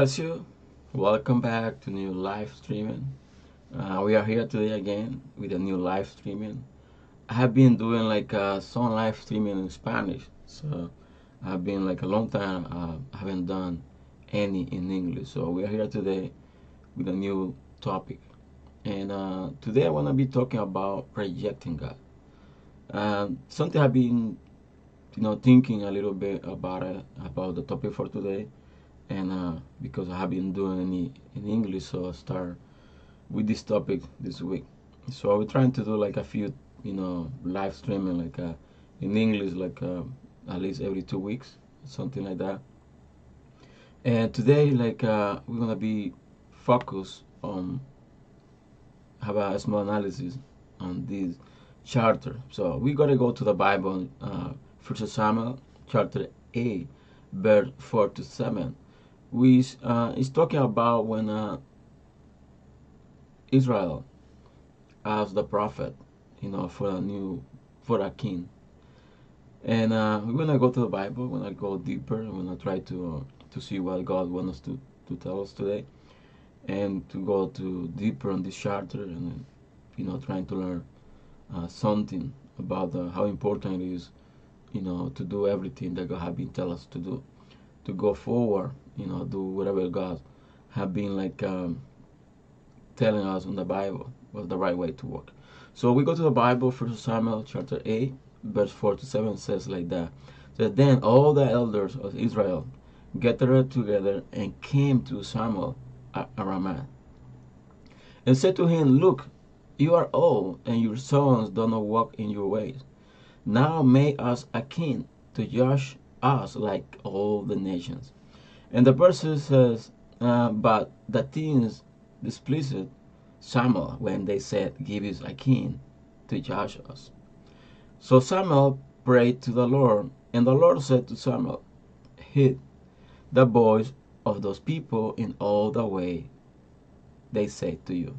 bless you. Welcome back to new live streaming. Uh, we are here today again with a new live streaming. I have been doing like uh, some live streaming in Spanish, so I've been like a long time. Uh, haven't done any in English, so we are here today with a new topic. And uh, today I want to be talking about rejecting God. Um, something I've been, you know, thinking a little bit about it, about the topic for today and uh, because I have been doing any in English, so I start with this topic this week. So we're trying to do like a few, you know, live streaming like uh, in English, like uh, at least every two weeks, something like that. And today, like uh, we're gonna be focused on have a small analysis on this charter. So we gotta go to the Bible, uh, First Samuel chapter eight, verse four to seven we uh, is talking about when uh, Israel asked the prophet, you know, for a new for a king. And uh, we're gonna go to the Bible. We're gonna go deeper. We're gonna try to uh, to see what God wants us to to tell us today, and to go to deeper on this charter, and you know, trying to learn uh, something about how important it is, you know, to do everything that God has been telling us to do, to go forward you know, do whatever God have been like um, telling us in the Bible was the right way to work. So we go to the Bible, First Samuel chapter 8, verse 4 to 7 says like that. So then all the elders of Israel gathered together and came to Samuel at Ramah and said to him, Look, you are old, and your sons do not walk in your ways. Now make us a king to judge us like all the nations. And the verse says, uh, But the things displeased Samuel when they said, Give us a king to judge us. So Samuel prayed to the Lord, and the Lord said to Samuel, Heed the voice of those people in all the way they say to you.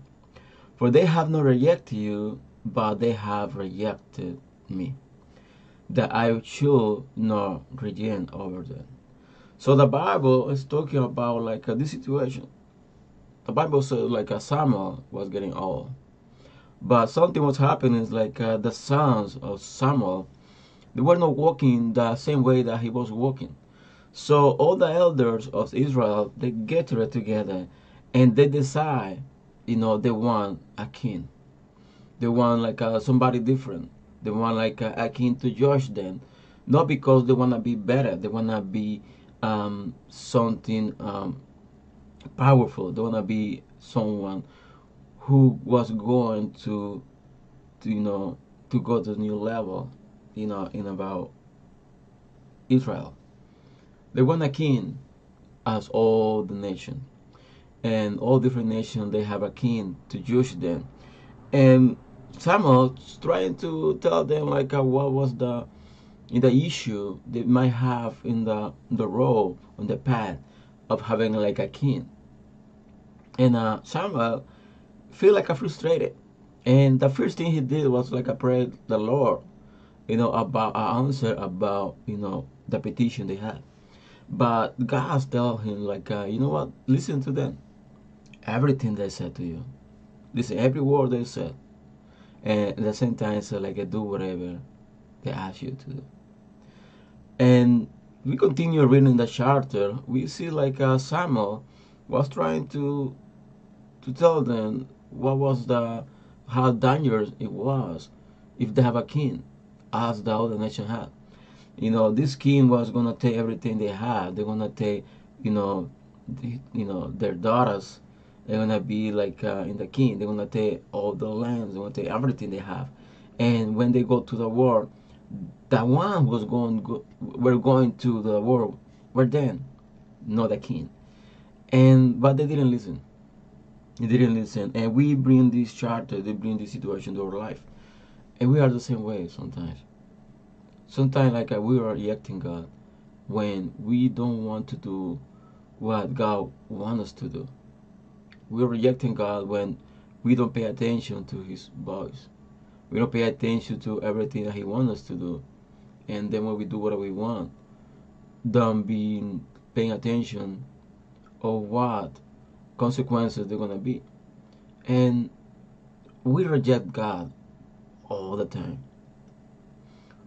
For they have not rejected you, but they have rejected me, that I should not reign over them. So the Bible is talking about like uh, this situation. The Bible says like uh, Samuel was getting old, but something was happening. Is like uh, the sons of Samuel, they were not walking the same way that he was walking. So all the elders of Israel they get together, and they decide, you know, they want a king. They want like uh, somebody different. They want like a, a king to judge them, not because they want to be better. They want to be um, something um, powerful. They want to be someone who was going to, to, you know, to go to a new level, you know, in about Israel. They want a king as all the nation. And all different nations, they have a king to judge them. And Samuel's trying to tell them, like, uh, what was the in the issue they might have in the the role on the path of having like a king. And uh, Samuel feel like a frustrated. And the first thing he did was like a pray the Lord, you know, about an answer about you know the petition they had. But God tell him like, uh, you know what? Listen to them. Everything they said to you. Listen, every word they said. And at the same time, so like, do whatever they ask you to do. And we continue reading the charter. We see like uh, Samuel was trying to to tell them what was the how dangerous it was if they have a king, as the other nation had. You know, this king was gonna take everything they had. They're gonna take, you know, the, you know their daughters. They're gonna be like uh, in the king. They're gonna take all the lands. They're gonna take everything they have. And when they go to the war, the one was going go, were going to the war were then not the king. And but they didn't listen. They didn't listen. And we bring this charter they bring this situation to our life. And we are the same way sometimes. Sometimes like uh, we are rejecting god when we don't want to do what god wants us to do. We're rejecting god when we don't pay attention to his voice we don't pay attention to everything that he wants us to do and then when we do what we want don't be paying attention of what consequences they're gonna be. And we reject God all the time.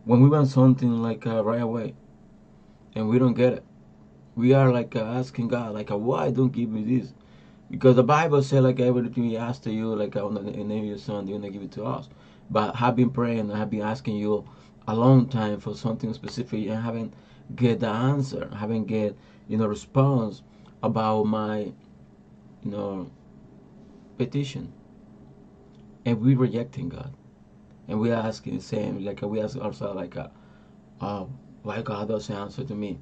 When we want something like uh, right away, and we don't get it, we are like uh, asking God, like, uh, why don't give me this? Because the Bible said, like, everything we ask to you, like, uh, in the name of your Son, you're gonna give it to us. But I've been praying, I've been asking you a long time for something specific, and haven't get the answer, haven't get, you know, response about my, you know, petition. And we rejecting God, and we asking, saying, like, we ask ourselves, like, uh, uh, why God doesn't answer to me?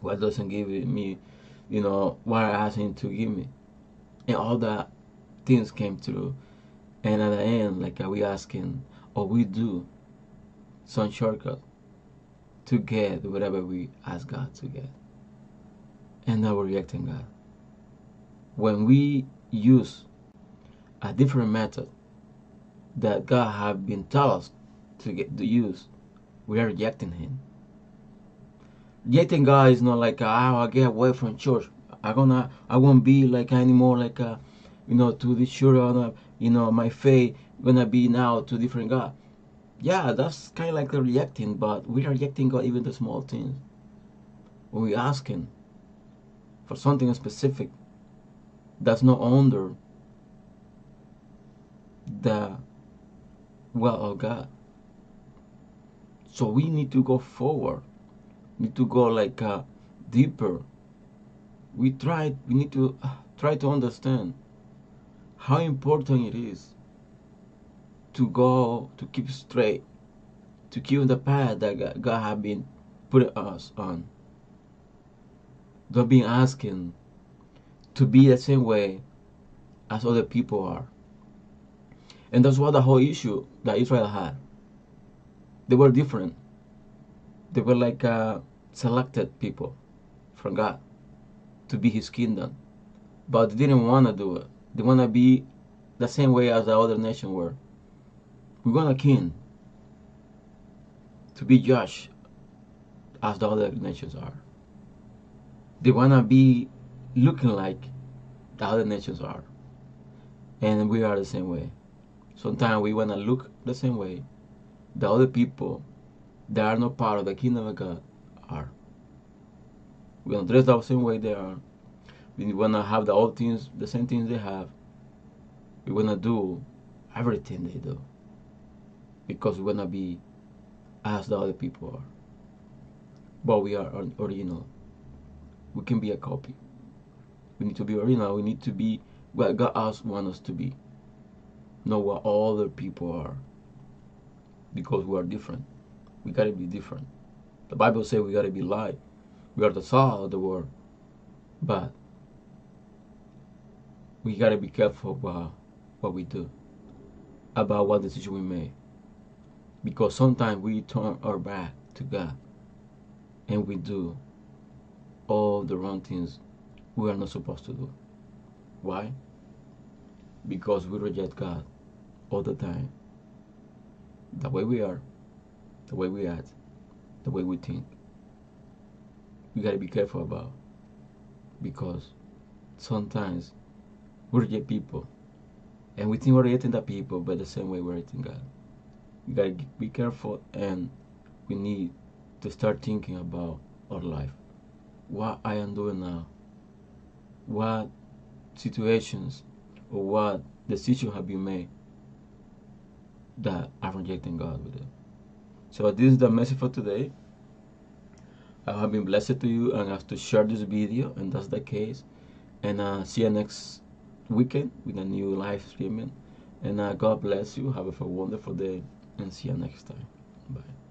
Why doesn't give me, you know, what I asked Him to give me? And all that things came through, and at the end, like, uh, we asking, or we do some shortcut to get whatever we ask God to get. And now we're rejecting God. When we use a different method that God have been taught us to get to use, we are rejecting Him. Rejecting God is not like, oh, I get away from church. I gonna, I won't be like anymore, like, uh, you know, to the church. You know, my faith gonna be now to different God. Yeah, that's kind of like a rejecting, but we are rejecting God even the small things. When we asking for something specific that's not under the will of God. So we need to go forward. We need to go like uh, deeper. We try. We need to uh, try to understand how important it is to go to keep straight, to keep the path that God has been putting us on. Don't be asking to be the same way as other people are. And that's what the whole issue that Israel had. They were different. They were like uh, selected people from God to be His kingdom, but they didn't want to do it. They want to be the same way as the other nation were. We want a king to be judged as the other nations are. They want to be looking like the other nations are. And we are the same way. Sometimes we want to look the same way the other people that are not part of the kingdom of God are. We want to dress the same way they are. We want to have the old things, the same things they have. We want to do everything they do because we want to be as the other people are. But we are original. We can be a copy. We need to be original. We need to be what God us want us to be. Not what other people are. Because we are different. We gotta be different. The Bible says we gotta be light. We are the salt of the world. But we gotta be careful about what we do, about what decision we make. Because sometimes we turn our back to God and we do all the wrong things we are not supposed to do. Why? Because we reject God all the time. The way we are, the way we act, the way we think. We gotta be careful about because sometimes we reject people and we think we're rejecting the people but the same way we're rejecting God. We gotta be careful and we need to start thinking about our life. What I am doing now. What situations or what decisions have been made that I'm rejecting God with it. So this is the message for today. I have been blessed to you and I have to share this video and that's the case. And uh, see you next weekend with a new live streaming. And uh, God bless you. Have a wonderful day and see you next time. Bye.